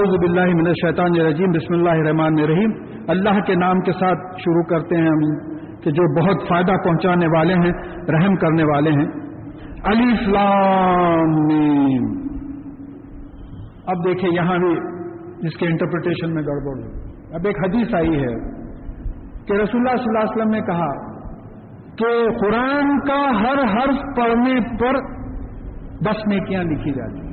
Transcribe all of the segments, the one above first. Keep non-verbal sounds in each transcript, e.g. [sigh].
اعوذ باللہ من الشیطان الرجیم، بسم اللہ الرحمن الرحیم۔ اللہ کے نام کے ساتھ شروع کرتے ہیں ہم کہ جو بہت فائدہ پہنچانے والے ہیں، رحم کرنے والے ہیں۔ علی اسلام اب دیکھیں یہاں بھی جس کے انٹرپریٹیشن میں گڑبڑ اب ایک حدیث آئی ہے کہ رسول اللہ صلی اللہ علیہ وسلم نے کہا کہ قرآن کا ہر حرف پڑھنے پر دس نیکیاں لکھی جاتی ہیں۔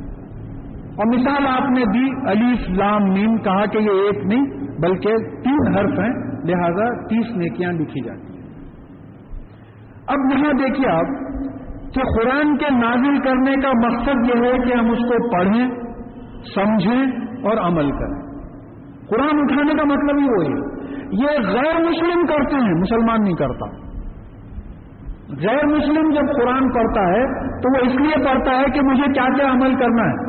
اور مثال آپ نے دی علی اسلام میم کہا کہ یہ ایک نہیں بلکہ تین حرف ہیں، لہذا تیس نیکیاں لکھی جاتی ہیں۔ اب یہاں دیکھیے آپ کہ قرآن کے نازل کرنے کا مقصد یہ ہے کہ ہم اس کو پڑھیں، سمجھیں اور عمل کریں۔ قرآن اٹھانے کا مطلب ہی وہی یہ غیر مسلم کرتے ہیں، مسلمان نہیں کرتا۔ غیر مسلم جب قرآن پڑھتا ہے تو وہ اس لیے پڑھتا ہے کہ مجھے کیا کیا عمل کرنا ہے۔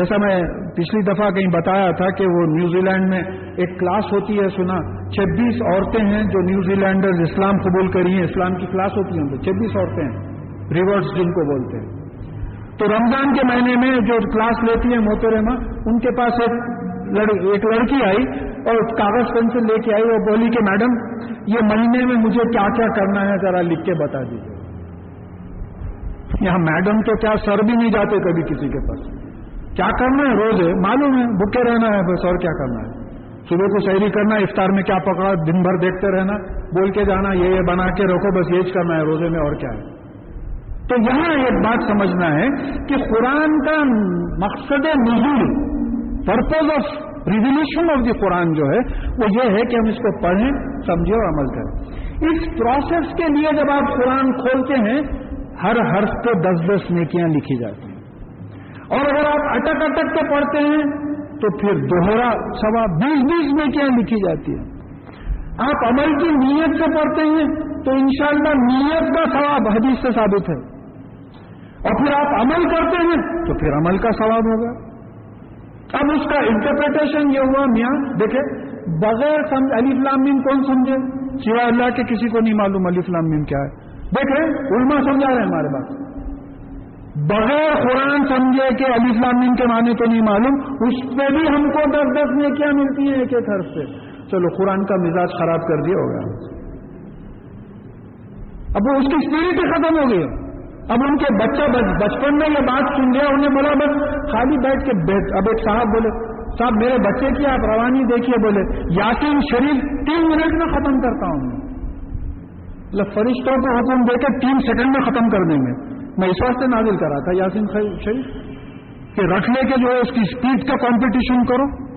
جیسا میں پچھلی دفعہ کہیں بتایا تھا کہ وہ نیوزی لینڈ میں ایک کلاس ہوتی ہے، سنا، چھبیس عورتیں ہیں جو نیوزی لینڈر اسلام قبول کری ہیں، اسلام کی کلاس ہوتی ہے چھبیس عورتیں ہیں، ریورس جن کو بولتے ہیں۔ تو رمضان کے مہینے میں جو کلاس لیتی ہیں محترمہ، ان کے پاس ایک ایک لڑکی آئی اور کاغذ پینسل لے کے آئی اور بولی کہ میڈم، یہ مہینے میں مجھے کیا کیا کرنا ہے، ذرا لکھ کے بتا دیجیے یہاں میڈم تو کیا سر بھی نہیں جاتے کبھی کسی کے پاس۔ کیا کرنا ہے روز؟ ہے معلوم ہے، بھوکے رہنا ہے، بس اور کیا کرنا ہے؟ صبح کو سیری کرنا، افطار میں کیا پکڑا، دن بھر دیکھتے رہنا، بول کے جانا، یہ یہ بنا کے رکھو، بس یہ کرنا ہے، روزے میں اور کیا ہے؟ تو یہاں ایک بات سمجھنا ہے کہ قرآن کا مقصد نزول purpose of revolution of the Quran جو ہے، وہ یہ ہے کہ ہم اس کو پڑھیں، سمجھیں اور عمل کریں۔ اس پروسیس کے لیے جب آپ قرآن کھولتے ہیں، ہر حرف پہ دس دس نیکیاں لکھی جاتی ہیں۔ اور اگر آپ اٹک اٹک کے پڑھتے ہیں تو پھر دوہرا سوا بیس بیس میں کیا لکھی جاتی ہے؟ آپ عمل کی نیت سے پڑھتے ہیں تو انشاءاللہ نیت کا ثواب حدیث سے ثابت ہے۔ اور پھر آپ عمل کرتے ہیں تو پھر عمل کا ثواب ہوگا۔ اب اس کا انٹرپریٹیشن یہ ہوا میاں، دیکھیں، بغیر علی فلامین کون سمجھے؟ سوائے اللہ کے کسی کو نہیں معلوم علی فلامین کیا ہے۔ دیکھیں، علماء سمجھا رہے ہیں ہمارے پاس۔ بغیر قرآن سمجھے کہ علی اسلامین کے معنی تو نہیں معلوم، اس پہ بھی ہم کو دس دس میں کیا ملتی ہیں ایک ایک حرف سے۔ چلو، قرآن کا مزاج خراب کر دیا ہوگا۔ اب وہ اس کی اسپرٹ ہی ختم ہو گئی۔ اب ان کے بچہ بچپن میں یہ بات سن گیا انہیں بولا، بس خالی بیٹھ کے اب ایک صاحب بولے، صاحب، میرے بچے کی آپ روانی دیکھیے بولے۔ یاسین شریف تین منٹ میں ختم کرتا ہوں۔ مطلب فرشتوں کو حکم دے کے تین سیکنڈ میں ختم کر دیں گے۔ میں اس واسطے نازل کرا تھا، یاسین شریف، کہ رکھنے کے جو ہے اس کی اسپیڈ کا کمپٹیشن کرو۔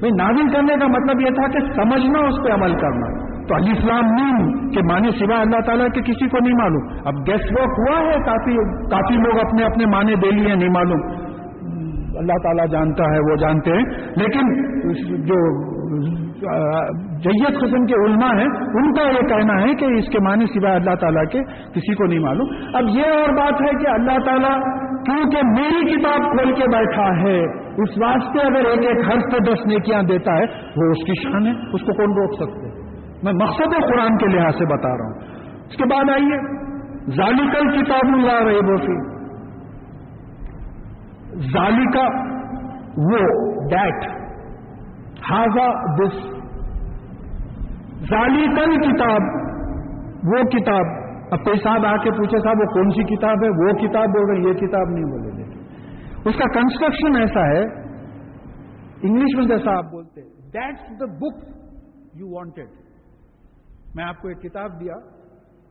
بھائی، نازل کرنے کا مطلب یہ تھا کہ سمجھنا، اس پہ عمل کرنا۔ تو علی اسلام نیم، کہ معنی سوا اللہ تعالیٰ کے کسی کو نہیں معلوم۔ اب گیس ورک ہوا ہے، کافی کافی لوگ اپنے اپنے معنی دے لیے، نہیں معلوم۔ اللہ تعالیٰ جانتا ہے، وہ جانتے ہیں۔ لیکن جو جیت قسم کے علماء ہیں، ان کا یہ کہنا ہے کہ اس کے معنی سوائے اللہ تعالیٰ کے کسی کو نہیں معلوم۔ اب یہ اور بات ہے کہ اللہ تعالیٰ کیونکہ میری کتاب کھول کے بیٹھا ہے، اس واسطے اگر ایک ایک حرف پہ دس نیکیاں دیتا ہے، وہ اس کی شان ہے، اس کو کون روک سکتے؟ میں مقصد قرآن کے لحاظ سے بتا رہا ہوں۔ اس کے بعد آئیے۔ ذالکل کتاب اللہ رہے بوسی ذالکا وہ ڈیٹ ہاضا دس ذالکل کتاب، وہ کتاب۔ اب کوئی صاحب آ کے پوچھے صاحب وہ کون سی کتاب ہے؟ وہ کتاب بول رہے یہ کتاب نہیں بولے دیکھیں اس کا کنسٹرکشن ایسا ہے، انگلش میں جیسا آپ بولتے that's the book you wanted میں آپ کو ایک کتاب دیا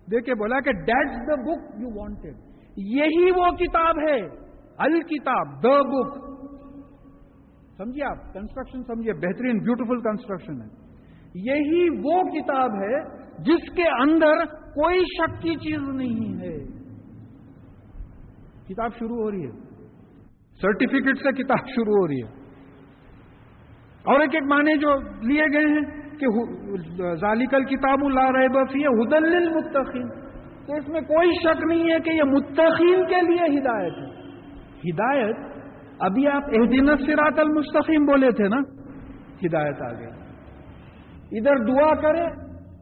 دیکھے بولا کہ that's the book you wanted یہی وہ کتاب ہے، الکتاب دا بک سمجھیے آپ؟ کنسٹرکشن سمجھیے بہترین بیوٹیفل کنسٹرکشن ہے۔ یہی وہ کتاب ہے جس کے اندر کوئی شک کی چیز نہیں ہے۔ کتاب شروع ہو رہی ہے۔ سرٹیفکیٹ سے کتاب شروع ہو رہی ہے۔ اور ایک ایک معنی جو لیے گئے ہیں کہ ذالکل کتاب اللہ رہے بفی ہدل متقین تو اس میں کوئی شک نہیں ہے کہ یہ متقین کے لیے ہدایت ہے۔ ہدایت ابھی آپ احدین سرات المستقیم بولے تھے نا؟ ہدایت آ گئی۔ ادھر دعا کرے،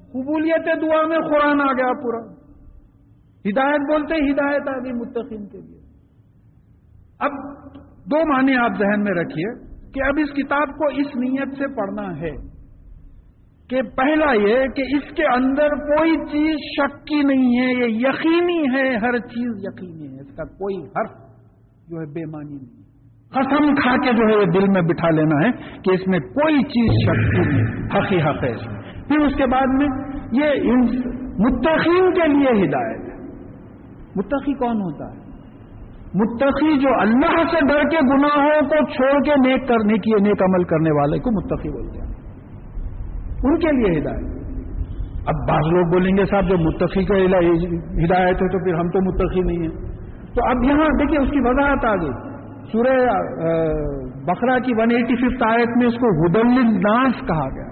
قبولیت دعا میں قرآن آ گیا پورا۔ ہدایت بولتے ہدایت آ گئی متقین کے لیے۔ اب دو معنی آپ ذہن میں رکھیے کہ اب اس کتاب کو اس نیت سے پڑھنا ہے کہ پہلا یہ کہ اس کے اندر کوئی چیز شک کی نہیں ہے، یہ یقینی ہے، ہر چیز یقینی ہے۔ اس کا کوئی حرف جو ہے بے معنی نہیں۔ قسم کھا کے جو ہے یہ دل میں بٹھا لینا ہے کہ اس میں کوئی چیز شک نہیں حقی حق ہے اس میں۔ پھر اس کے بعد میں یہ متقین کے لیے ہدایت ہے۔ متقی کون ہوتا ہے؟ متقی جو اللہ سے ڈر کے گناہوں کو چھوڑ کے نیک کرنے کی، نیک عمل کرنے والے کو متقی بولتے ہیں۔ ان کے لیے ہدایت۔ اب بعض لوگ بولیں گے صاحب، جو متقی کا ہدایت ہے تو پھر ہم تو متقی نہیں ہیں۔ تو اب یہاں دیکھیے اس کی وضاحت آ گئی سورہ بقرہ کی ون ایٹی ففتھ آیت میں اس کو ہدل الناس کہا گیا۔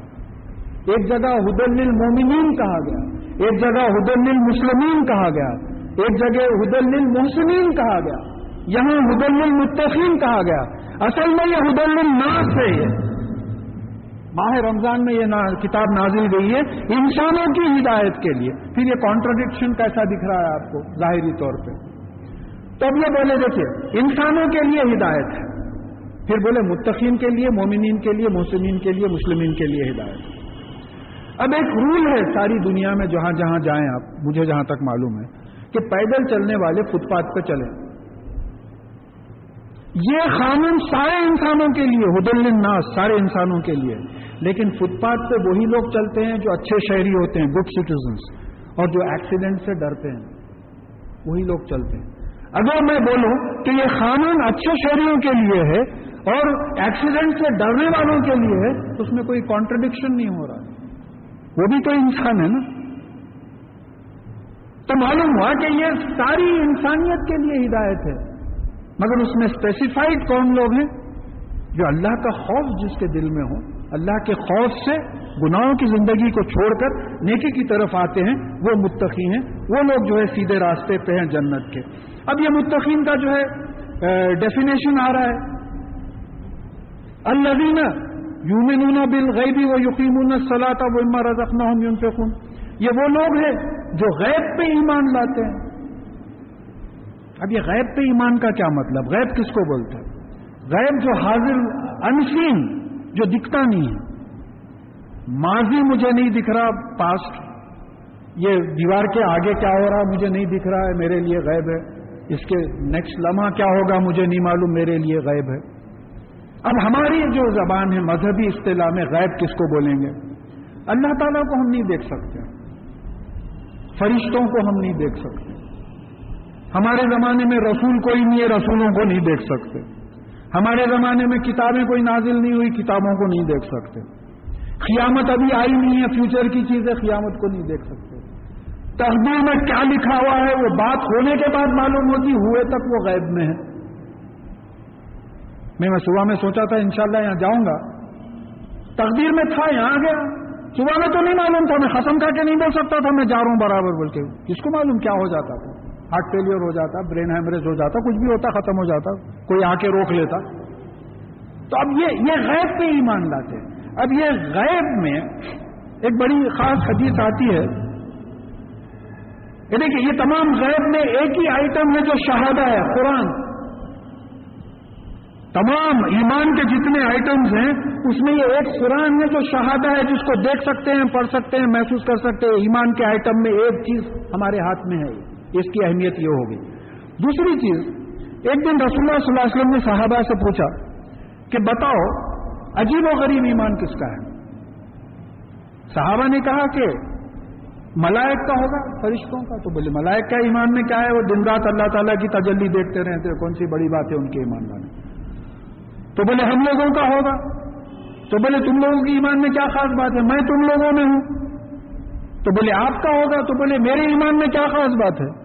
ایک جگہ ہدل المومنین کہا گیا، ایک جگہ ہدل المسلمین کہا گیا، ایک جگہ حدل المحسنین کہا گیا۔ یہاں حدل المتقین کہا گیا۔ اصل میں یہ حدل الناس ہے یہ۔ ماہ رمضان میں یہ کتاب نازل گئی ہے انسانوں کی ہدایت کے لیے۔ پھر یہ کانٹرڈکشن کیسا دکھ رہا ہے آپ کو ظاہری طور پہ؟ تو اب یہ بولے، دیکھیے، انسانوں کے لیے ہدایت ہے۔ پھر بولے، متقین کے لیے، مومنین کے لیے، محسنین کے لیے، مسلمین کے لیے ہدایت۔ اب ایک رول ہے ساری دنیا میں، جہاں جہاں جائیں آپ، مجھے جہاں تک معلوم ہے، کہ پیدل چلنے والے فٹ پاتھ پہ چلیں۔ یہ قانون سارے انسانوں کے لیے حدل الناس سارے انسانوں کے لیے۔ لیکن فٹ پاتھ پہ وہی لوگ چلتے ہیں جو اچھے شہری ہوتے ہیں گڈ سٹیزنس اور جو ایکسیڈنٹ سے ڈرتے ہیں، وہی لوگ چلتے ہیں۔ اگر میں بولوں کہ یہ قانون اچھے شہریوں کے لیے ہے اور ایکسیڈنٹ سے ڈرنے والوں کے لیے ہے، تو اس میں کوئی کانٹرڈکشن نہیں ہو رہا وہ بھی تو انسان ہے نا۔ تو معلوم ہوا کہ یہ ساری انسانیت کے لیے ہدایت ہے۔ مگر اس میں اسپیسیفائڈ کون لوگ ہیں؟ جو اللہ کا خوف جس کے دل میں ہو اللہ کے خوف سے، گناہوں کی زندگی کو چھوڑ کر نیکی کی طرف آتے ہیں، وہ متقی ہیں۔ وہ لوگ جو ہے سیدھے راستے پہ ہیں جنت کے۔ اب یہ متقین کا جو ہے ڈیفینیشن آ رہا ہے۔ النوین یومن بل غیبی و یقین سلاتا وہ اما رزقنا ہوں یون خون یہ وہ لوگ ہیں جو غیب پہ ایمان لاتے ہیں۔ اب یہ غیب پہ ایمان کا کیا مطلب؟ غیب کس کو بولتے ہیں؟ غیب جو حاضر انسین جو دکھتا نہیں ہے۔ ماضی مجھے نہیں دکھ رہا پاسٹ یہ دیوار کے آگے کیا ہو رہا مجھے نہیں دکھ رہا ہے، میرے لیے غیب ہے۔ اس کے نیکسٹ لمحہ کیا ہوگا مجھے نہیں معلوم، میرے لیے غیب ہے۔ اب ہماری جو زبان ہے، مذہبی اصطلاح میں غیب کس کو بولیں گے؟ اللہ تعالیٰ کو ہم نہیں دیکھ سکتے۔ فرشتوں کو ہم نہیں دیکھ سکتے۔ ہمارے زمانے میں رسول کوئی نہیں ہے، رسولوں کو نہیں دیکھ سکتے۔ ہمارے زمانے میں کتابیں کوئی نازل نہیں ہوئی، کتابوں کو نہیں دیکھ سکتے۔ قیامت ابھی آئی نہیں ہے فیوچر کی چیزیں قیامت کو نہیں دیکھ سکتے۔ تقدیر میں کیا لکھا ہوا ہے؟ وہ بات ہونے کے بعد معلوم ہوتی ہوئے تک وہ غیب میں ہے۔ میں میں صبح میں سوچا تھا، انشاءاللہ یہاں جاؤں گا۔ تقدیر میں تھا، یہاں گیا۔ صبح میں تو نہیں معلوم تھا، میں ختم کر کے نہیں بول سکتا تھا، میں جا رہا ہوں برابر بول کے۔ کس کو معلوم کیا ہو جاتا تھا؟ ہارٹ فیلئر ہو جاتا، برین ہیمریج ہو جاتا، کچھ بھی ہوتا، ختم ہو جاتا، کوئی آ کے روک لیتا۔ تو اب یہ یہ غیب پہ ایمان لاتے اب یہ غیب میں ایک بڑی خاص حدیث آتی ہے۔ یہ دیکھیے، یہ تمام غیب میں ایک ہی آئٹم ہے جو شہادہ ہے، قرآن۔ تمام ایمان کے جتنے آئٹمز ہیں، اس میں یہ ایک قرآن ہے جو شہادہ ہے، جس کو دیکھ سکتے ہیں، پڑھ سکتے ہیں، محسوس کر سکتے ہیں۔ ایمان کے آئٹم میں ایک چیز ہمارے ہاتھ میں ہے۔ اس کی اہمیت یہ ہوگی دوسری چیز، ایک دن رسول اللہ صلی اللہ علیہ وسلم نے صحابہ سے پوچھا کہ بتاؤ، عجیب و غریب ایمان کس کا ہے؟ صحابہ نے کہا کہ ملائک کا ہوگا، فرشتوں کا۔ تو بولے، ملائک کا ایمان میں کیا ہے؟ وہ دن رات اللہ تعالیٰ کی تجلی دیکھتے رہتے کون سی بڑی بات ہے ان کے ایمان والے۔ تو بولے، ہم لوگوں کا ہوگا۔ تو بولے، تم لوگوں کی ایمان میں کیا خاص بات ہے؟ میں تم لوگوں میں ہوں۔ تو بولے، آپ کا ہوگا۔ تو بولے، میرے ایمان میں کیا خاص بات ہے؟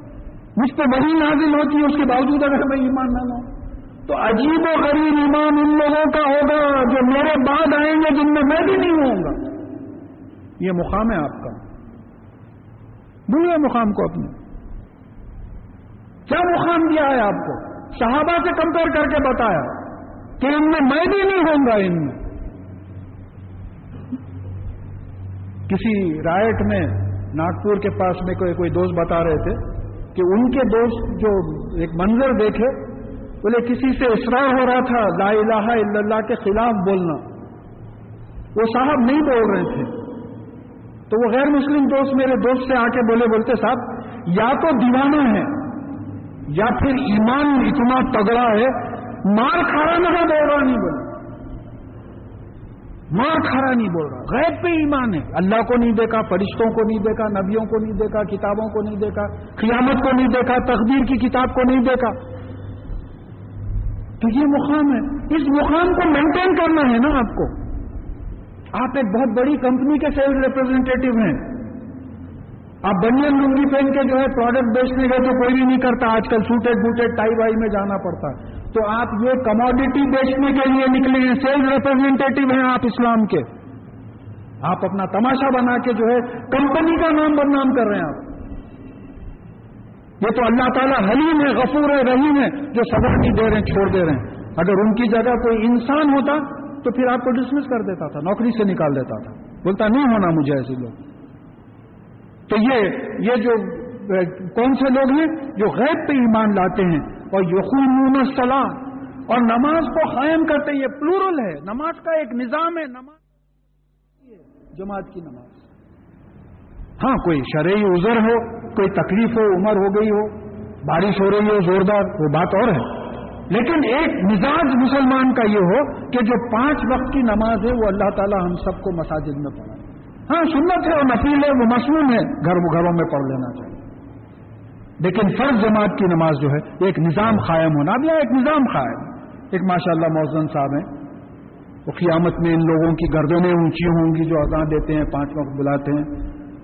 مجھ پہ وہی نازل ہوتی ہے، اس کے باوجود اگر میں ایمان نہ لاؤں تو عجیب و غریب ایمان ان لوگوں کا ہوگا جو میرے بعد آئیں گے جن میں میں بھی نہیں ہوں گا۔ یہ مقام ہے آپ کا۔ بھولے مقام کو اپنے کیا مقام دیا ہے آپ کو؟ صحابہ سے کمپیئر کر کے بتایا کہ ان میں میں بھی نہیں ہوں گا، ان میں۔ کسی رائٹ میں ناگپور کے پاس میں کوئی کوئی دوست بتا رہے تھے۔ کہ ان کے دوست جو ایک منظر دیکھے، بولے، کسی سے اسرار ہو رہا تھا لا الہ الا اللہ کے خلاف بولنا۔ وہ صاحب نہیں بول رہے تھے۔ تو وہ غیر مسلم دوست میرے دوست سے آ کے بولے، بولتے، صاحب، یا تو دیوانہ ہے، یا پھر ایمان اتنا تگڑا ہے مار کھڑا نہ بول رہا نہیں بول مار کھڑا نہیں بول رہا، غیب پہ ایمان ہے۔ اللہ کو نہیں دیکھا، فرشتوں کو نہیں دیکھا، نبیوں کو نہیں دیکھا، کتابوں کو نہیں دیکھا، قیامت کو نہیں دیکھا، تقدیر کی کتاب کو نہیں دیکھا۔ تو یہ مقام ہے۔ اس مقام کو مینٹین کرنا ہے نا آپ کو۔ آپ ایک بہت بڑی کمپنی کے سیلز ریپرزینٹیو ہیں۔ آپ بنیان لنگی پہن کے جو ہے پروڈکٹ بیچنے گئے تو کوئی بھی نہیں کرتا آج کل سوٹیڈ بوٹیڈ ٹائی وائی میں جانا پڑتا۔ ہے تو آپ یہ کموڈیٹی بیچنے کے لیے نکلے ہیں سیلز ریپرزینٹیو ہیں آپ اسلام کے۔ آپ اپنا تماشا بنا کے جو ہے کمپنی کا نام بدنام کر رہے ہیں آپ۔ یہ تو اللہ تعالیٰ حلیم ہے، غفور ہے، رحیم ہے، جو سزا نہیں دے رہے ہیں چھوڑ دے رہے ہیں۔ اگر ان کی جگہ کوئی انسان ہوتا تو پھر آپ کو ڈسمس کر دیتا تھا، نوکری سے نکال دیتا تھا۔ بولتا، نہیں ہونا مجھے ایسے لوگ۔ تو یہ یہ جو کون سے لوگ ہیں جو غیب پہ ایمان لاتے ہیں؟ اور یقین سلام اور نماز کو قائم کرتے یہ پلورل ہے۔ نماز کا ایک نظام ہے، نماز جماعت کی نماز۔ ہاں کوئی شرعی عذر ہو، کوئی تکلیف ہو، عمر ہو گئی ہو، بارش ہو رہی ہو، زوردار، وہ بات اور ہے۔ لیکن ایک مزاج مسلمان کا یہ ہو کہ جو پانچ وقت کی نماز ہے، وہ اللہ تعالی ہم سب کو مساجد میں پڑھا ہاں سنت ہے اور نفیل ہے، وہ مصنون ہے، گھر گھروں میں پڑھ لینا چاہیے۔ لیکن فرض جماعت کی نماز جو ہے، ایک نظام قائم ہونا، اب یہاں ایک نظام قائم۔ ایک ماشاء اللہ موزن صاحب ہیں۔ وہ قیامت میں ان لوگوں کی گردنیں اونچی ہوں گی جو اذان دیتے ہیں، پانچ وقت بلاتے ہیں۔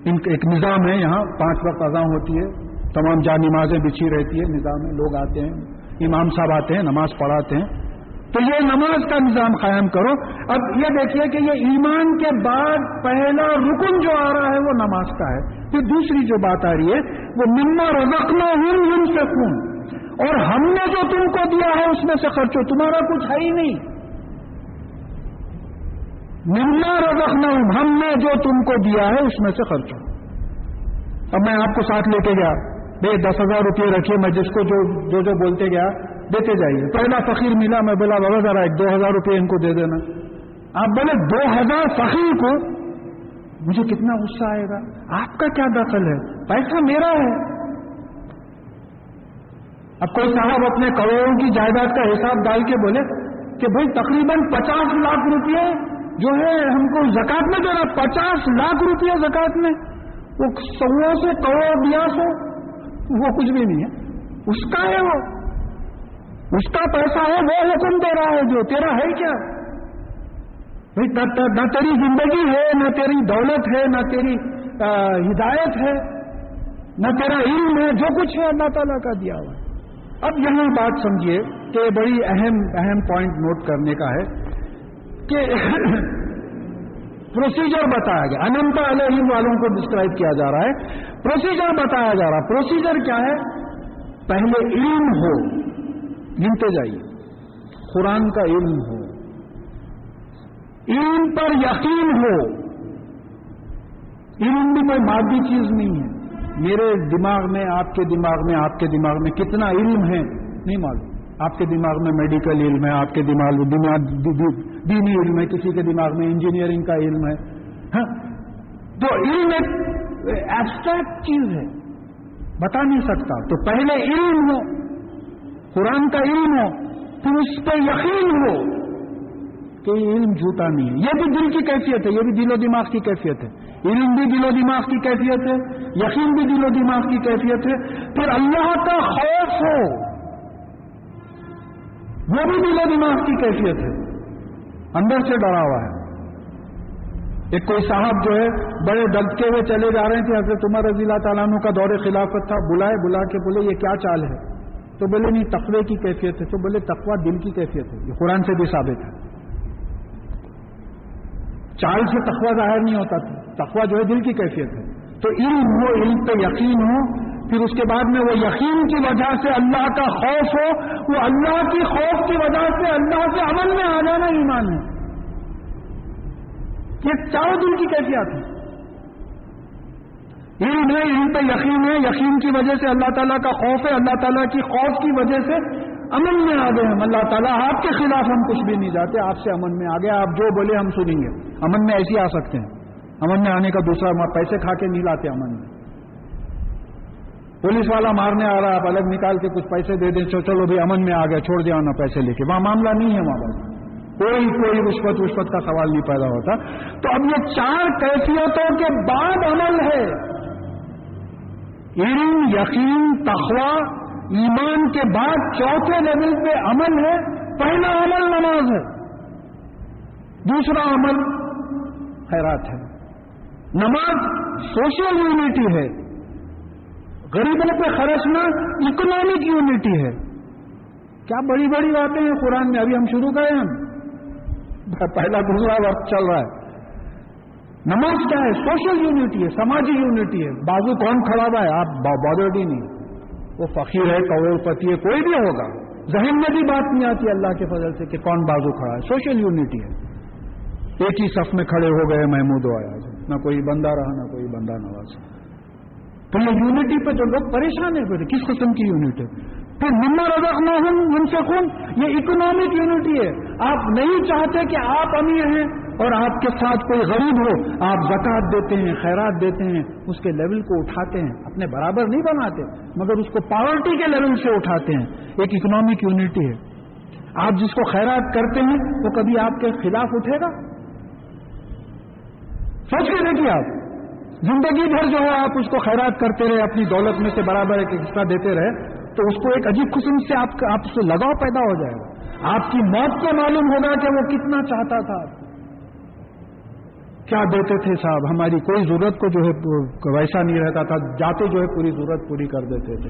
ان کا ایک نظام ہے یہاں، پانچ وقت اذان ہوتی ہے۔ تمام جا نمازیں بچھی رہتی ہے نظام میں لوگ آتے ہیں۔ امام صاحب آتے ہیں، نماز پڑھاتے ہیں۔ تو یہ نماز کا نظام قائم کرو۔ اب یہ دیکھیے کہ یہ ایمان کے بعد پہلا رکن جو آ رہا ہے وہ نماز کا ہے۔ پھر دوسری جو بات آ رہی ہے، وہ مما رزقنا ہوں ہم سے خون اور ہم نے جو تم کو دیا ہے، اس میں سے خرچو۔ تمہارا کچھ ہے ہی نہیں۔ مما رزقنا ہوں ہم نے جو تم کو دیا ہے، اس میں سے خرچو۔ اب میں آپ کو ساتھ لے کے گیا۔ بھائی، دس ہزار روپئے رکھیے، میں جس کو جو جو جو بولتے گیا دیتے جائیے۔ پہلا فقیر ملا میں بولا بابا ذرا ایک دو ہزار روپے ان کو دے دینا۔ آپ بولے دو ہزار فقیر کو؟ مجھے کتنا غصہ آئے گا۔ آپ کا کیا دخل ہے؟ پیسہ میرا ہے۔ اب کوئی صاحب اپنے کروڑوں کی جائیداد کا حساب ڈال کے بولے کہ بھائی تقریباً پچاس لاکھ روپئے جو ہے ہم کو زکات میں دینا، پچاس لاکھ روپیہ زکات میں۔ وہ سو سے کروڑ دیا سو، وہ کچھ بھی نہیں ہے۔ اس کا ہے وہ۔ اس کا پیسہ ہے، وہ حکم دے رہا ہے جو، تیرا ہے کیا؟ نہ تیری زندگی ہے، نہ تیری دولت ہے، نہ تیری ہدایت ہے، نہ تیرا علم ہے، جو کچھ ہے، اللہ تعالیٰ کا دیا ہوا اب یہاں بات سمجھیے کہ بڑی اہم اہم پوائنٹ نوٹ کرنے کا ہے کہ [coughs] پروسیجر بتایا گیا۔ انمتا علیہ والوں کو ڈسکرائب کیا جا رہا ہے۔ پروسیجر بتایا جا رہا ہے۔ پروسیجر کیا ہے؟ پہلے علم ہو۔ گنتے جائیے۔ قرآن کا علم ہو۔ علم پر یقین ہو۔ علم بھی کوئی مادی چیز نہیں ہے۔ میرے دماغ میں، آپ کے دماغ میں، آپ کے دماغ میں کتنا علم ہے؟ نہیں معلوم۔ آپ کے دماغ میں میڈیکل علم ہے، آپ کے دماغ میں دینی علم ہے، کسی کے دماغ میں انجینئرنگ کا علم ہے۔ ہاں؟ تو علم ایک ایبسٹریکٹ چیز ہے۔ بتا نہیں سکتا۔ تو پہلے علم ہو۔ قرآن کا علم ہو پھر اس پہ یقین ہو کہ یہ علم جھوٹا نہیں ہے۔ یہ بھی دل کی کیفیت ہے، یہ بھی دل و دماغ کی کیفیت ہے۔ علم بھی دل و دماغ کی کیفیت ہے، یقین بھی دل و دماغ کی کیفیت ہے۔ پھر اللہ کا خوف ہو، وہ بھی دل و دماغ کی کیفیت ہے۔ اندر سے ڈرا ہوا ہے۔ ایک کوئی صاحب جو ہے، بڑے دبکے ہوئے چلے جا رہے تھے، حضرت عمر رضی اللہ تعالیٰ کا دور خلافت تھا، بلائے، بلا کے بولے، یہ کیا چال ہے؟ تو بولے نہیں، تقوی کی کیفیت ہے۔ تو بولے تقوی دل کی کیفیت ہے۔ یہ قرآن سے بھی ثابت ہے۔ چال سے تقوی ظاہر نہیں ہوتا تھا۔ تقوی جو ہے دل کی کیفیت ہے۔ تو علم ہو علم پہ یقین ہو۔ پھر اس کے بعد میں وہ یقین کی وجہ سے اللہ کا خوف ہو۔ وہ اللہ کی خوف کی وجہ سے اللہ کے عمل میں آ جانا ایمان ہے۔ یہ چاروں دل کی کیفیات ہے۔ علم ہے، علم پہ یقین ہے، یقین کی وجہ سے اللہ تعالیٰ کا خوف ہے، اللہ تعالیٰ کی خوف کی وجہ سے امن میں آ گئے ہم۔ اللہ تعالیٰ آپ کے خلاف ہم کچھ بھی نہیں جاتے، آپ سے امن میں آ گیا آپ جو بولے ہم سنیں گے۔ امن میں ایسے آ سکتے ہیں۔ امن میں آنے کا دوسرا پیسے کھا کے نہیں لاتے امن میں۔ پولیس والا مارنے آ رہا ہے، آپ الگ نکال کے کچھ پیسے دے دیں، چلو بھی امن میں آ گیا چھوڑ دیا نا پیسے لے کے۔ وہاں معاملہ نہیں ہے وہاں پر۔ کوئی کوئی رشوت رشوت کا سوال نہیں پیدا ہوتا۔ تو اب یہ چار کیفیتوں کے بعد عمل ہے۔ علم، یقین تخوا ایمان کے بعد چوتھے لیول پہ عمل ہے، پہلا عمل نماز ہے، دوسرا عمل خیرات ہے۔ نماز سوشل یونٹی ہے۔ غریبوں پہ خرچنا اکنامک یونٹی ہے۔ کیا بڑی بڑی باتیں ہیں قرآن میں؟ ابھی ہم شروع کریں ہم۔ پہلا دوسرا وقت چل رہا ہے۔ نماز کیا ہے؟ سوشل یونٹی ہے، سماجی یونٹی ہے۔ بازو کون کھڑا ہوا ہے؟ آپ بادر نہیں۔ وہ فقیر ہے کروڑ پتی ہے، کوئی بھی ہوگا۔ ذہن میں بھی بات نہیں آتی اللہ کے فضل سے کہ کون بازو کھڑا ہے۔ سوشل یونٹی ہے۔ ایک ہی صف میں کھڑے ہو گئے، محمود آیا نہ کوئی بندہ رہا، نہ کوئی بندہ نواز۔ تو یہ یونٹی پہ جو لوگ پریشان ہیں۔ پھر کس قسم کی یونٹ ہے؟ پھر نمبر رزق نہ ہوں ان سے خون یہ اکنامک یونٹی ہے۔ آپ نہیں چاہتے کہ آپ امیر ہیں اور آپ کے ساتھ کوئی غریب ہو، آپ زکات دیتے ہیں، خیرات دیتے ہیں، اس کے لیول کو اٹھاتے ہیں، اپنے برابر نہیں بناتے، مگر اس کو پاورٹی کے لیول سے اٹھاتے ہیں۔ ایک اکنامک یونٹی ہے۔ آپ جس کو خیرات کرتے ہیں، وہ کبھی آپ کے خلاف اٹھے گا؟ سوچ کے دیکھیے آپ۔ زندگی بھر جو ہے، آپ اس کو خیرات کرتے رہے، اپنی دولت میں سے برابر ایک حصہ دیتے رہے تو اس کو ایک عجیب قسم سے آپ آپ سے لگاؤ پیدا ہو جائے گا۔ آپ کی موت کو معلوم ہوگا کہ وہ کتنا چاہتا تھا۔ کیا دیتے تھے صاحب؟ ہماری کوئی ضرورت کو جو ہے ویسا نہیں رہتا تھا۔ جاتے جو ہے پوری ضرورت پوری کر دیتے تھے۔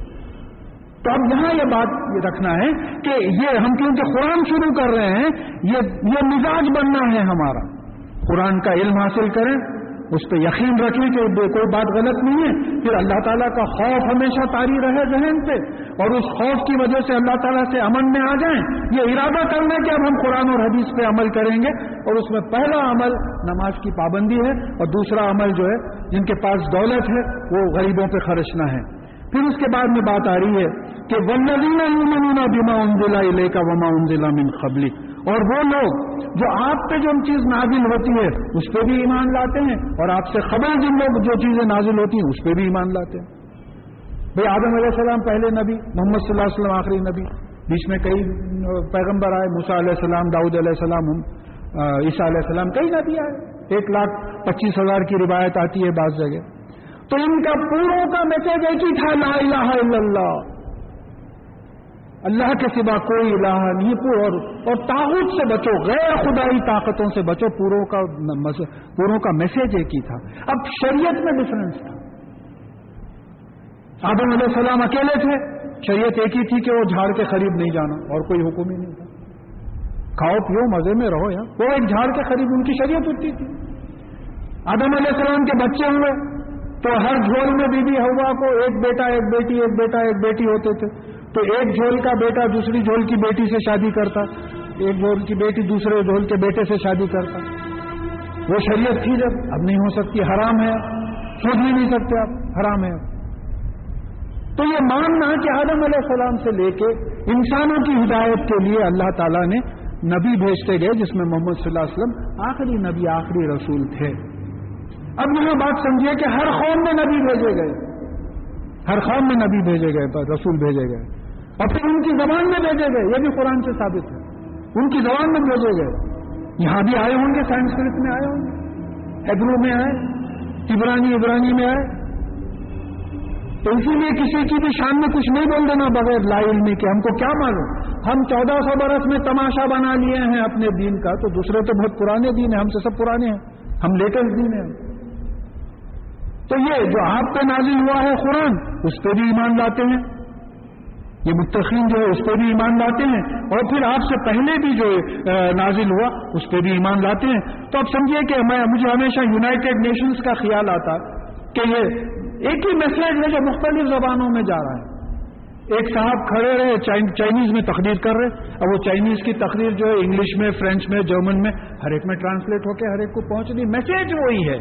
تو اب یہاں یہ بات یہ رکھنا ہے کہ یہ ہم کیونکہ قرآن شروع کر رہے ہیں، یہ یہ مزاج بننا ہے ہمارا۔ قرآن کا علم حاصل کریں۔ اس پہ یقین رکھیں کہ کوئی بات غلط نہیں ہے۔ پھر اللہ تعالیٰ کا خوف ہمیشہ تاری رہے ذہن پہ اور اس خوف کی وجہ سے اللہ تعالیٰ سے امن میں آ جائیں۔ یہ ارادہ کرنا کہ اب ہم قرآن اور حدیث پہ عمل کریں گے اور اس میں پہلا عمل نماز کی پابندی ہے اور دوسرا عمل جو ہے جن کے پاس دولت ہے، وہ غریبوں پہ خرچنا ہے۔ پھر اس کے بعد میں بات آ رہی ہے کہ ولزینہ بیما انزلہ لے کا وما انزلہ من قبلی اور وہ لوگ جو آپ پہ جو چیز نازل ہوتی ہے، اس پہ بھی ایمان لاتے ہیں، اور آپ سے خبر جن لوگ جو چیزیں نازل ہوتی ہیں، اس پہ بھی ایمان لاتے ہیں۔ بھائی، آدم علیہ السلام پہلے نبی، محمد صلی اللہ علیہ وسلم آخری نبی، بیچ میں کئی پیغمبر آئے موسا علیہ السلام، داؤد علیہ السلام عیسیٰ علیہ السلام، کئی نبی آئے۔ ایک لاکھ پچیس ہزار کی روایت آتی ہے بعض جگہ۔ تو ان کا پوروں کا میسج ایک ہی تھا، لا الہ الا اللہ۔ اللہ کے سوا کوئی الہ نہیں اور اور تاحت سے بچو، غیر خدائی طاقتوں سے بچو، پوروں کا پوروں کا میسج ایک ہی تھا۔ اب شریعت میں ڈفرنس تھا۔ آدم علیہ السلام اکیلے تھے۔ شریعت ایک ہی تھی کہ وہ جھاڑ کے قریب نہیں جانا، اور کوئی حکم ہی نہیں تھا۔ کھاؤ، پیو، مزے میں رہو یار۔ وہ ایک جھاڑ کے قریب، ان کی شریعت ہوتی تھی۔ آدم علیہ السلام کے بچے ہوئے، تو ہر جھول میں بی بی ہوا کو ایک بیٹا، ایک بیٹی، ایک بیٹا، ایک بیٹی ہوتے تھے۔ تو ایک جھول کا بیٹا دوسری جھول کی بیٹی سے شادی کرتا، ایک جھول کی بیٹی دوسرے جھول کے بیٹے سے شادی کرتا۔ وہ شریعت تھی جب، اب نہیں ہو سکتی، حرام ہے۔ سوچ بھی نہیں سکتے آپ، حرام ہے۔ تو یہ ماننا کہ آدم علیہ السلام سے لے کے انسانوں کی ہدایت کے لیے اللہ تعالیٰ نے نبی بھیجتے گئے، جس میں محمد صلی اللہ علیہ وسلم آخری نبی، آخری رسول تھے۔ اب یہاں بات سمجھیے کہ ہر قوم میں نبی بھیجے گئے۔ ہر قوم میں نبی بھیجے گئے، رسول بھیجے گئے۔ اور پھر ان کی زبان میں بھیجے گئے، یہ بھی قرآن سے ثابت ہے۔ ان کی زبان میں بھیجے گئے۔ یہاں بھی آئے ہوں گے سنسکرت میں آئے ہوں گے۔ ہیبرو میں آئے عبرانی عبرانی میں آئے۔ تو اسی لیے کسی کی بھی شان میں کچھ نہیں بول دینا بغیر لا علمی کے، ہم کو کیا معلوم؟ ہم چودہ سو برس میں تماشا بنا لیے ہیں اپنے دین کا، تو دوسرے تو بہت پرانے دین ہیں، ہم سے سب پرانے ہیں۔ ہم لیٹسٹ دین ہیں۔ تو یہ جو آپ پہ نازل ہوا ہے قرآن، اس پہ بھی ایمان لاتے ہیں۔ یہ متقین جو ہے اس پہ بھی ایمان لاتے ہیں اور پھر آپ سے پہلے بھی جو نازل ہوا، اس پہ بھی ایمان لاتے ہیں۔ تو اب سمجھیے کہ میں، مجھے ہمیشہ یونائٹیڈ نیشنز کا خیال آتا کہ یہ ایک ہی میسج ہے جو مختلف زبانوں میں جا رہا ہے۔ ایک صاحب کھڑے رہے چائنیز میں تقریر کر رہے، اب وہ چائنیز کی تقریر جو ہے انگلش میں فرینچ میں جرمن میں، ہر ایک میں ٹرانسلیٹ ہو کے ہر ایک کو پہنچ رہی میسج وہی ہے۔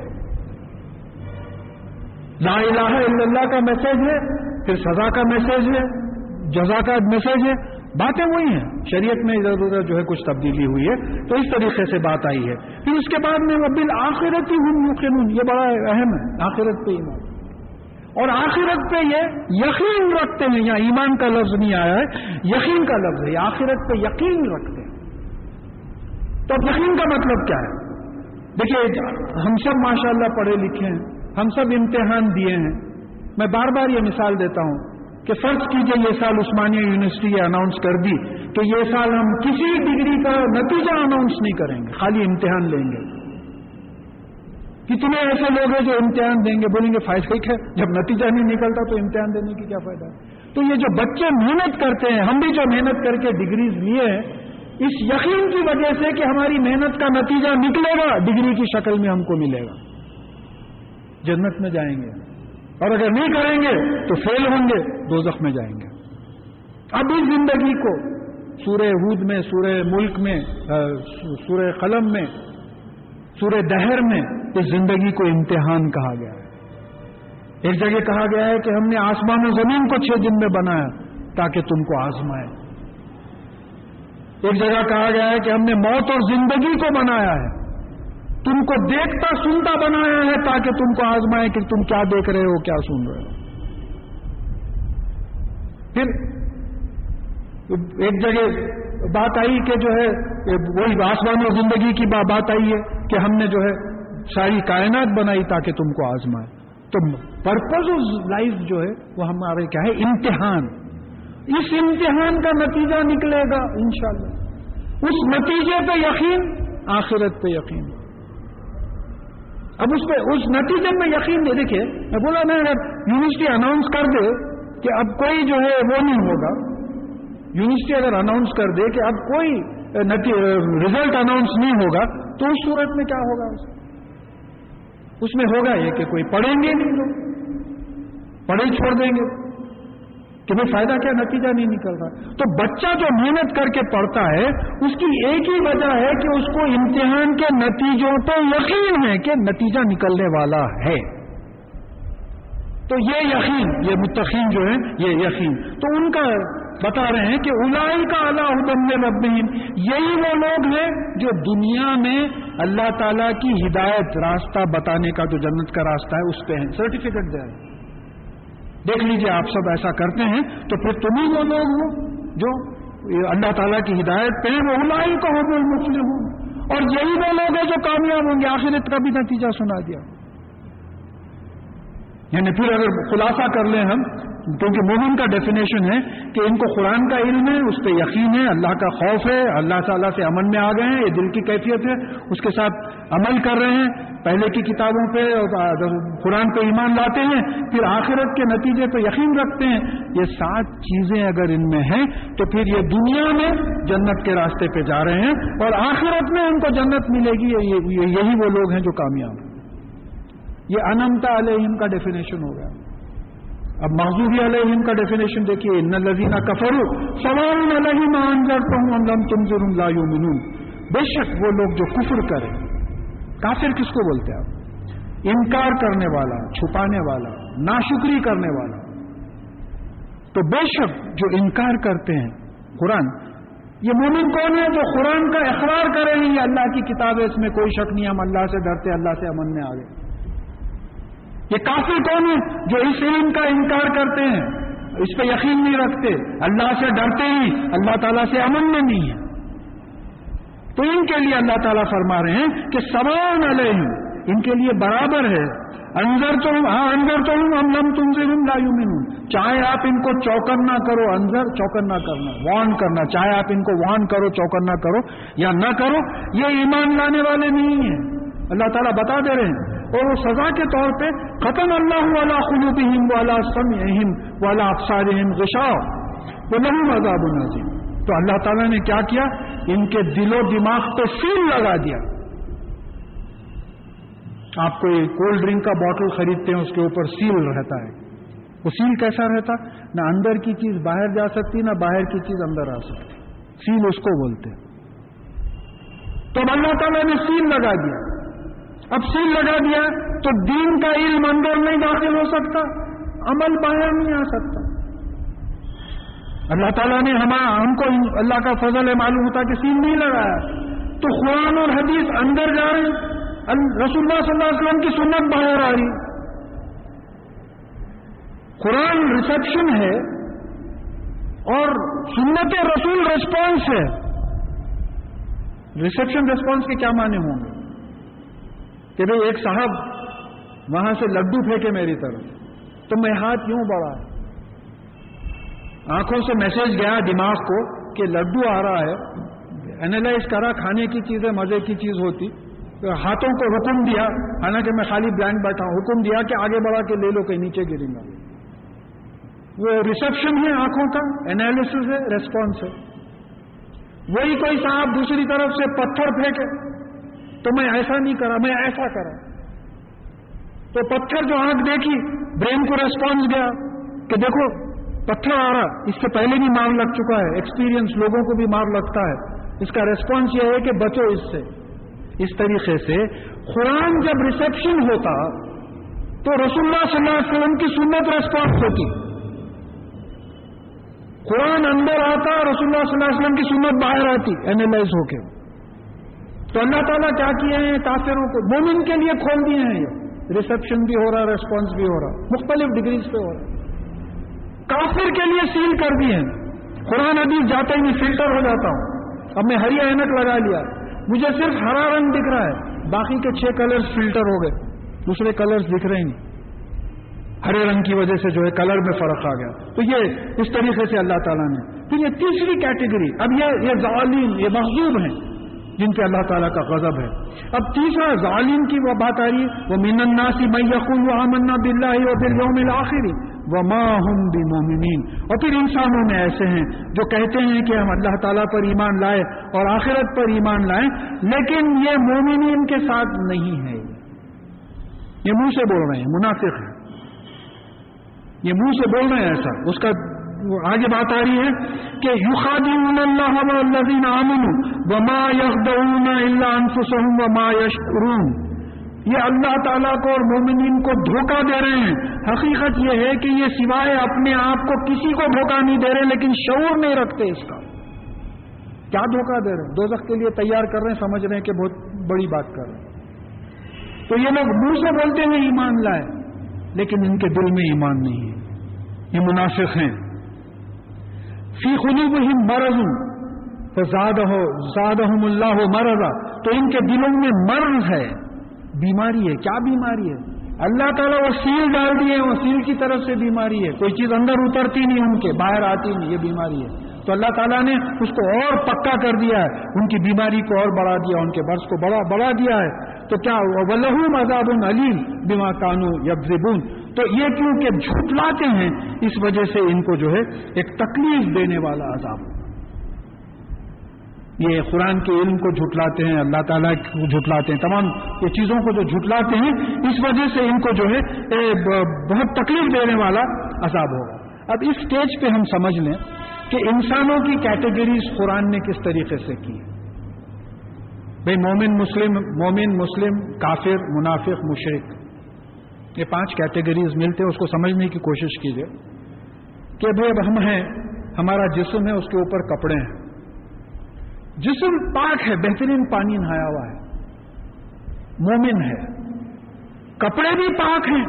لا الہ الا اللہ کا میسج ہے، پھر سزا کا میسج ہے۔ جزا کا میسج ہے، باتیں وہی ہیں۔ شریعت میں ادھر ادھر جو ہے کچھ تبدیلی ہوئی ہے، تو اس طریقے سے بات آئی ہے۔ پھر اس کے بعد میں وہ بل آخرت ہی ہوں یہ بڑا اہم ہے، آخرت پہ ایمان۔ اور آخرت پہ یہ یقین رکھتے ہیں، یہاں ایمان کا لفظ نہیں آیا ہے، یقین کا لفظ ہے آخرت پہ یقین رکھتے ہیں۔ تو اب یقین کا مطلب کیا ہے؟ دیکھیے، ہم سب ماشاءاللہ پڑھے لکھے ہیں، ہم سب امتحان دیے ہیں۔ میں بار بار یہ مثال دیتا ہوں۔ کہ فرض کیجیے یہ سال عثمانیہ یونیورسٹی یہ اناؤنس کر دی کہ یہ سال ہم کسی ڈگری کا نتیجہ اناؤنس نہیں کریں گے، خالی امتحان لیں گے۔ کتنے ایسے لوگ ہیں جو امتحان دیں گے، بولیں گے فائدہ ہے، جب نتیجہ نہیں نکلتا تو امتحان دینے کی کیا فائدہ؟ ہے تو یہ جو بچے محنت کرتے ہیں، ہم بھی جو محنت کر کے ڈگریز لیے ہیں، اس یقین کی وجہ سے کہ ہماری محنت کا نتیجہ نکلے گا ڈگری کی شکل میں ہم کو ملے گا۔ جنت میں جائیں گے۔ اور اگر نہیں کریں گے تو فیل ہوں گے دو زخم میں جائیں گے۔ اب اس زندگی کو سورہ ہود میں، سورہ ملک میں سورہ قلم میں، سورہ دہر میں اس زندگی کو امتحان کہا گیا ہے۔ ایک جگہ کہا گیا ہے کہ ہم نے آسمان و زمین کو چھ دن میں بنایا تاکہ تم کو آزمائے۔ ایک جگہ کہا گیا ہے کہ ہم نے موت اور زندگی کو بنایا ہے۔ تم کو دیکھتا سنتا بنایا ہے تاکہ تم کو آزمائے کہ تم کیا دیکھ رہے ہو، کیا سن رہے ہو۔ پھر ایک جگہ بات آئی کہ جو ہے، وہی آسمان و زندگی کی بات آئی ہے کہ ہم نے جو ہے ساری کائنات بنائی تاکہ تم کو آزمائے۔ تو پرپز آف لائف جو ہے، وہ ہمارے کیا ہے، امتحان۔ اس امتحان کا نتیجہ نکلے گا انشاءاللہ۔ اس نتیجے پہ یقین، آخرت پہ یقین۔ اب اس پہ اس نتیجے میں یقین نہیں دیکھیے میں بولا، میں اگر یونیورسٹی اناؤنس کر دے کہ اب کوئی جو ہے وہ نہیں ہوگا۔ یونیورسٹی اگر اناؤنس کر دے کہ اب کوئی ریزلٹ اناؤنس نہیں ہوگا، تو اس صورت میں کیا ہوگا اس میں؟ ہوگا یہ کہ کوئی پڑھیں گے نہیں۔ لوگ پڑھے چھوڑ دیں گے۔ کہ بھائی فائدہ کیا نتیجہ نہیں نکل رہا۔ تو بچہ جو محنت کر کے پڑھتا ہے، اس کی ایک ہی وجہ ہے کہ اس کو امتحان کے نتیجوں پہ یقین ہے کہ نتیجہ نکلنے والا ہے۔ تو یہ یقین، یہ متقین جو ہے یہ یقین۔ تو ان کا بتا رہے ہیں کہ الائی کا اللہ ادم ربین یہی وہ لوگ ہیں جو دنیا میں اللہ تعالی کی ہدایت، راستہ بتانے کا جو جنت کا راستہ ہے، اس پہ ہیں۔ سرٹیفکیٹ دے رہے دیکھ لیجیے، آپ سب ایسا کرتے ہیں، تو پھر تم ہی وہ لوگ ہو جو اللہ تعالیٰ کی ہدایت پہ وہ الائی کا ہو مسلم ہو اور یہی وہ لوگ ہیں جو کامیاب ہوں گے۔ آخرت کا بھی نتیجہ سنا دیا۔ یعنی پھر اگر خلاصہ کر لیں ہم کیونکہ مومن کا ڈیفینیشن ہے کہ ان کو قرآن کا علم ہے، اس پہ یقین ہے، اللہ کا خوف ہے، اللہ تعالیٰ سے امن میں آ گئے ہیں، یہ دل کی کیفیت ہے، اس کے ساتھ عمل کر رہے ہیں، پہلے کی کتابوں پہ قرآن پہ ایمان لاتے ہیں، پھر آخرت کے نتیجے پہ یقین رکھتے ہیں۔ یہ سات چیزیں اگر ان میں ہیں تو پھر یہ دنیا میں جنت کے راستے پہ جا رہے ہیں اور آخرت میں ان کو جنت ملے گی یہی وہ لوگ ہیں جو کامیاب ہیں۔ یہ انمتا علیہم کا ڈیفینیشن ہو گیا۔ اب معذوری علیہم کا ڈیفینیشن دیکھیے، ان لذینہ کفر سوال علیہ کرتا ہوں لم تم لا منون بے شک وہ لوگ جو کفر کریں، کافر کس کو بولتے ہیں آپ؟ انکار کرنے والا، چھپانے والا، ناشکری کرنے والا۔ تو بے شک جو انکار کرتے ہیں، قرآن، یہ مومن کون ہے جو قرآن کا اخبار کرے یہ اللہ کی کتاب ہے، اس میں کوئی شک نہیں، ہم اللہ سے ڈرتے، اللہ سے امن میں آ گئے یہ کافی کون ہے جو اس علم کا انکار کرتے ہیں؟ اس پہ یقین نہیں رکھتے۔ اللہ سے ڈرتے ہی، اللہ تعالیٰ سے امن میں نہیں ہے تو ان کے لیے اللہ تعالیٰ فرما رہے ہیں کہ سوان علیہ ان کے لیے برابر ہے۔ انضر تو ہاں انضر تو ہوں ہم لم تم سے ہوں لایو میں ہوں چاہے آپ ان کو چوکن نہ کرو انضر چوکن نہ کرنا، وان کرنا۔ چاہے آپ ان کو وان کرو، چوکن نہ کرو یا نہ کرو، یہ ایمان لانے والے نہیں ہیں۔ اللہ تعالیٰ بتا دے رہے ہیں۔ اور وہ سزا کے طور پہ ختم اللہ والا خلوبہم والا سمعہم والا افسارہم غشاء۔ وہ نہیں عذاب نظیم۔ تو اللہ تعالیٰ نے کیا کیا؟ ان کے دل و دماغ پہ سیل لگا دیا۔ آپ کوئی کولڈ ڈرنک کا باٹل خریدتے ہیں، اس کے اوپر سیل رہتا ہے۔ وہ سیل کیسا رہتا؟ نہ اندر کی چیز باہر جا سکتی، نہ باہر کی چیز اندر آ سکتی۔ سیل اس کو بولتے۔ تو اللہ تعالیٰ نے سیل لگا دیا۔ اب سیل لگا دیا تو دین کا علم اندر نہیں داخل ہو سکتا، عمل باہر نہیں آ سکتا۔ اللہ تعالیٰ نے ہم ہم کو اللہ کا فضل ہے، معلوم ہوتا کہ سین نہیں لگایا تو قرآن اور حدیث اندر جا رہے رسول اللہ صلی اللہ علیہ وسلم کی سنت باہر آ رہی قرآن ریسپشن ہے اور سنت رسول ریسپانس ہے۔ ریسپشن ریسپانس کے کیا معنی ہوں گے؟ کہ بھئی ایک صاحب وہاں سے لڈو پھینکے میری طرف۔ تو میں ہاتھ کیوں بڑھا آنکھوں سے میسج گیا دماغ کو کہ لڈو آ رہا ہے۔ اینالائز کرا، کھانے کی چیز ہے مزے کی چیز ہوتی۔ ہاتھوں کو حکم دیا۔ حالانکہ میں خالی بلینک بیٹھا ہوں۔ حکم دیا کہ آگے بڑھا کے لے لو کہ نیچے گریں گا۔ وہ ریسپشن ہے آنکھوں کا اینالس ہے ریسپانس ہے۔ وہی کوئی صاحب دوسری طرف سے پتھر پھینکے۔ تو میں ایسا نہیں کرا، میں ایسا کرا۔ تو پتھر جو آنکھ دیکھی، برین کو ریسپانس گیا کہ دیکھو، پتھر آ رہا۔ اس سے پہلے بھی مار لگ چکا ہے۔ ایکسپیرینس لوگوں کو بھی مار لگتا ہے۔ اس کا ریسپانس یہ ہے کہ بچو اس سے۔ اس طریقے سے قرآن جب ریسپشن ہوتا، تو رسول اللہ صلی اللہ علیہ وسلم کی سنت ریسپانس ہوتی۔ قرآن اندر آتا، رسول اللہ صلی اللہ علیہ وسلم کی سنت باہر آتی اینالائز ہو کے۔ تو اللہ تعالیٰ کیا کیے ہیں کافروں کو؟ مومن کے لیے کھول دیے ہیں یہ۔ ریسپشن بھی ہو رہا ریسپانس بھی ہو رہا۔ مختلف ڈگریز پہ ہو رہا۔ کافر کے لیے سیل کر دیے ہیں۔ قرآن حدیث جاتے ہی میں فلٹر ہو جاتا ہوں۔ اب میں ہری اینک لگا لیا۔ مجھے صرف ہرا رنگ دکھ رہا ہے۔ باقی کے چھ کلرز فلٹر ہو گئے۔ دوسرے کلرز دکھ رہے نہیں۔ ہرے رنگ کی وجہ سے جو ہے کلر میں فرق آ گیا۔ تو یہ اس طریقے سے اللہ تعالیٰ نے۔ پھر یہ تیسری کیٹیگری اب یہ یہ ظالم، یہ محضوب ہیں۔ جن پہ اللہ تعالیٰ کا غضب ہے۔ اب تیسرا ظالم کی وہ بات آ رہی ہے وہ مین میں یقین و امنا بلّہ اور پھر یوم الآخری وہ بھی مومنین اور پھر انسانوں میں ایسے ہیں جو کہتے ہیں کہ ہم اللہ تعالیٰ پر ایمان لائے اور آخرت پر ایمان لائیں، لیکن یہ مومنین کے ساتھ نہیں ہے۔ یہ منہ سے بول رہے ہیں، منافق ہیں۔ یہ منہ سے بول رہے ہیں ایسا، اس کا آگے بات آ رہی ہے کہ یخادعون اللہ والذین آمنوا وما یخدعون الا انفسهم وما یشعرون۔ یہ اللہ تعالیٰ کو اور مومنین کو دھوکہ دے رہے ہیں۔ حقیقت یہ ہے کہ یہ سوائے اپنے آپ کو کسی کو دھوکہ نہیں دے رہے، لیکن شعور نہیں رکھتے اس کا۔ کیا دھوکہ دے رہے؟ ہیں دوزخ کے لیے تیار کر رہے ہیں، سمجھ رہے ہیں کہ بہت بڑی بات کر رہے ہیں۔ تو یہ لوگ منہ سے بولتے ہیں ایمان لائے، لیکن ان کے دل میں ایمان نہیں ہے۔ یہ منافق ہیں۔ فی خلوب ہی مرض تو زیادہ ہو زیادہ اللہ ہو مرضا. تو ان کے دلوں میں مرض ہے. بیماری ہے. کیا بیماری ہے؟ اللہ تعالیٰ وہ سیل ڈال دیے وہ سیل کی طرف سے بیماری ہے. کوئی چیز اندر اترتی نہیں ان کے. باہر آتی نہیں. یہ بیماری ہے. تو اللہ تعالیٰ نے اس کو اور پکا کر دیا ہے. ان کی بیماری کو اور بڑھا دیا. ان کے برس کو بڑا بڑھا دیا ہے. تو کیا؟ ولہ مذاب علیم بیما کانو یبزبون تو یہ کیونکہ جھٹلاتے ہیں؟ اس وجہ سے ان کو جو ہے ایک تکلیف دینے والا عذاب۔ یہ قرآن کے علم کو جھٹلاتے ہیں، اللہ تعالیٰ کو جھٹلاتے ہیں۔ تمام یہ چیزوں کو جو جھٹلاتے ہیں، اس وجہ سے ان کو جو ہے بہت تکلیف دینے والا عذاب ہوگا۔ اب اس سٹیج پہ ہم سمجھ لیں کہ انسانوں کی کیٹیگریز قرآن نے کس طریقے سے کی بھائی مومن مسلم مومن مسلم، کافر، منافق مشرق یہ پانچ کیٹیگریز ملتے ہیں، اس کو سمجھنے کی کوشش کیجیے کہ بھائی اب ہم ہیں، ہمارا جسم ہے، اس کے اوپر کپڑے ہیں۔ جسم پاک ہے، بہترین پانی نہایا ہوا ہے۔ مومن ہے۔ کپڑے بھی پاک ہیں،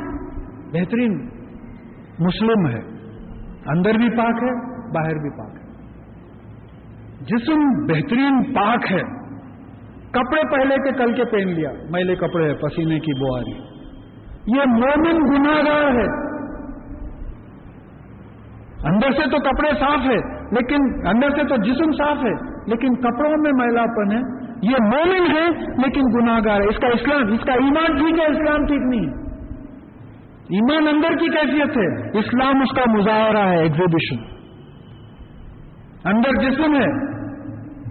بہترین۔ مسلم ہے۔ اندر بھی پاک ہے، باہر بھی پاک ہے۔ جسم بہترین پاک ہے۔ کپڑے پہلے کے، کل کے پہن لیا۔ میلے کپڑے پسینے کی بواری۔ یہ مومن گناگار ہے۔ اندر سے تو کپڑے صاف ہے لیکن اندر سے تو جسم صاف ہے، لیکن کپڑوں میں میلا پن ہے۔ یہ مومن ہے، لیکن گناگار ہے۔ اس کا اسلام، اس کا ایمان ٹھیک ہے، اسلام ٹھیک نہیں۔ ہے ایمان اندر کی کیفیت ہے۔ اسلام اس کا مظاہرہ ہے ایگزیبیشن اندر جسم ہے،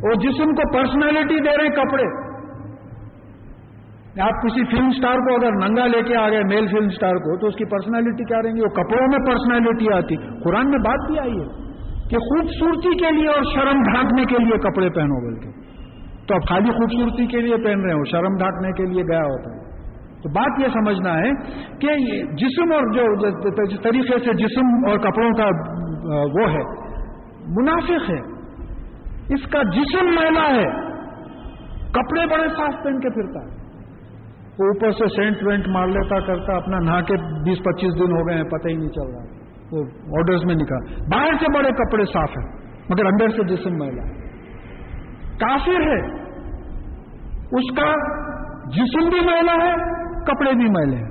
وہ جسم کو پرسنالٹی دے رہے کپڑے۔ آپ کسی فلم سٹار کو اگر ننگا لے کے آ گئے میل فلم سٹار کو، تو اس کی پرسنالٹی کیا رہیں گی؟ وہ کپڑوں میں پرسنالٹی آتی۔ قرآن میں بات بھی آئی ہے کہ خوبصورتی کے لیے اور شرم ڈھانکنے کے لیے کپڑے پہنو بول کے تو اب خالی خوبصورتی کے لیے پہن رہے ہو، شرم ڈھانکنے کے لیے گیا ہوتا ہے۔ تو بات یہ سمجھنا ہے کہ جسم اور جو طریقے سے جسم اور کپڑوں کا، وہ ہے، منافق ہے۔ اس کا جسم میلا ہے۔ کپڑے بڑے صاف پہن کے پھرتا ہے۔ اوپر سے سینٹ وینٹ مار لیتا کرتا اپنا نہا کے بیس پچیس دن ہو گئے ہیں، پتہ ہی نہیں چل رہا وہ آرڈرز میں نکال باہر سے بڑے کپڑے صاف ہیں، مگر اندر سے جسم میلا۔ ہے کافر ہے، اس کا جسم بھی میلا ہے، کپڑے بھی میلے ہیں۔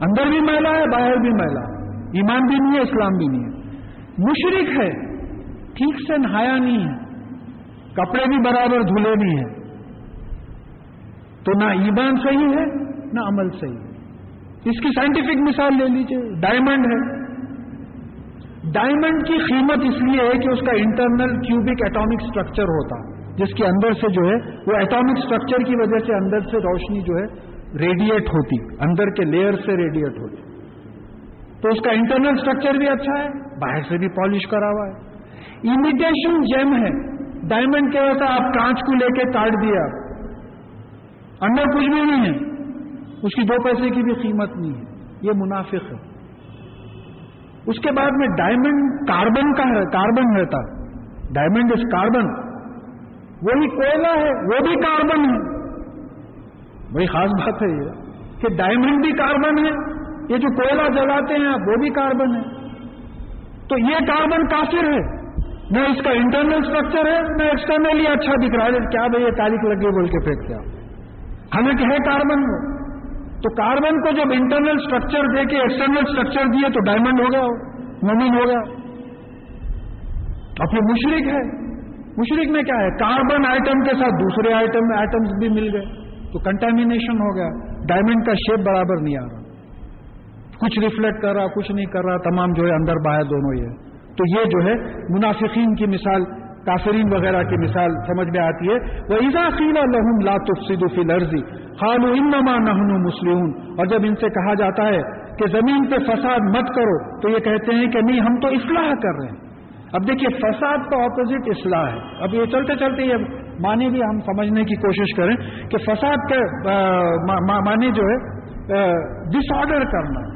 اندر بھی میلا ہے، باہر بھی میلا ہے۔ ایمان بھی نہیں ہے، اسلام بھی نہیں ہے۔ مشرق ہے، ٹھیک سے نہایا نہیں ہے۔ کپڑے بھی برابر دھلے نہیں ہیں۔ تو نہ ایمان صحیح ہے، نہ عمل صحیح ہے۔ اس کی سائنٹیفک مثال لے لیجیے ڈائمنڈ ہے۔ ڈائمنڈ کی قیمت اس لیے ہے کہ اس کا انٹرنل کیوبک ایٹامک سٹرکچر ہوتا، جس کے اندر سے جو ہے، وہ ایٹامک سٹرکچر کی وجہ سے اندر سے روشنی جو ہے ریڈیٹ ہوتی، اندر کے لیئر سے ریڈیٹ ہوتی۔ تو اس کا انٹرنل سٹرکچر بھی اچھا ہے، باہر سے بھی پالش کرا ہوا ہے۔ امیٹیشن جیم ہے۔ ڈائمنڈ کیا ہوتا آپ کانچ کو لے کے کاٹ دیا۔ اندر کچھ بھی نہیں ہے۔ اس کی دو پیسے کی بھی قیمت نہیں ہے۔ یہ منافق ہے۔ اس کے بعد میں ڈائمنڈ کاربن کا ہے کاربن رہتا۔ ڈائمنڈ از کاربن وہی کوئلہ ہے، وہ بھی کاربن ہے۔ بڑی خاص بات ہے یہ کہ ڈائمنڈ بھی کاربن ہے۔ یہ جو کوئلہ جلاتے ہیں وہ بھی کاربن ہے۔ تو یہ کاربن کافر ہے۔ نہ اس کا انٹرنل اسٹرکچر ہے، نہ ایکسٹرنلی اچھا دکھ رہا ہے۔ کیا بھائی یہ تاریخ لگے بول کے پھینک کیا حالانکہ ہے کاربن وہ تو کاربن کو جب انٹرنل اسٹرکچر دے کے ایکسٹرنل اسٹرکچر دیے تو ڈائمنڈ ہو گیا، مومن ہو گیا۔ اب یہ مشرق ہے۔ مشرق میں کیا ہے؟ کاربن آئٹم کے ساتھ دوسرے آئٹم میں آئٹمس بھی مل گئے۔ تو کنٹامینیشن ہو گیا۔ ڈائمنڈ کا شیپ برابر نہیں آ رہا۔ کچھ ریفلیکٹ کر رہا، کچھ نہیں کر رہا، تمام جو ہے اندر باہر دونوں ہی ہے تو یہ جو ہے منافقین کی مثال کافرین وغیرہ کی مثال سمجھ میں آتی ہے۔ وہ ایزا خیلا لہم لا تفسد فی لرزی خالو انما نحن مسلم اور جب ان سے کہا جاتا ہے کہ زمین پہ فساد مت کرو، تو یہ کہتے ہیں کہ نہیں، ہم تو اصلاح کر رہے ہیں۔ اب دیکھیے، فساد کا اپوزٹ اصلاح ہے۔ اب یہ چلتے چلتے یہ معنی بھی ہم سمجھنے کی کوشش کریں کہ فساد کا معنی جو ہے ڈس آرڈر کرنا۔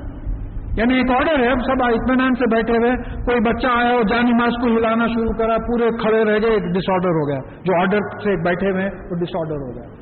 یعنی ایک آرڈر ہے، اب سب اطمینان سے بیٹھے ہوئے، کوئی بچہ آیا اور جانی ماس کو ہلانا شروع کرا، پورے کھڑے رہ گئے ایک ڈس آرڈر ہو گیا۔ جو آرڈر سے بیٹھے ہوئے وہ ڈس آرڈر ہو گیا۔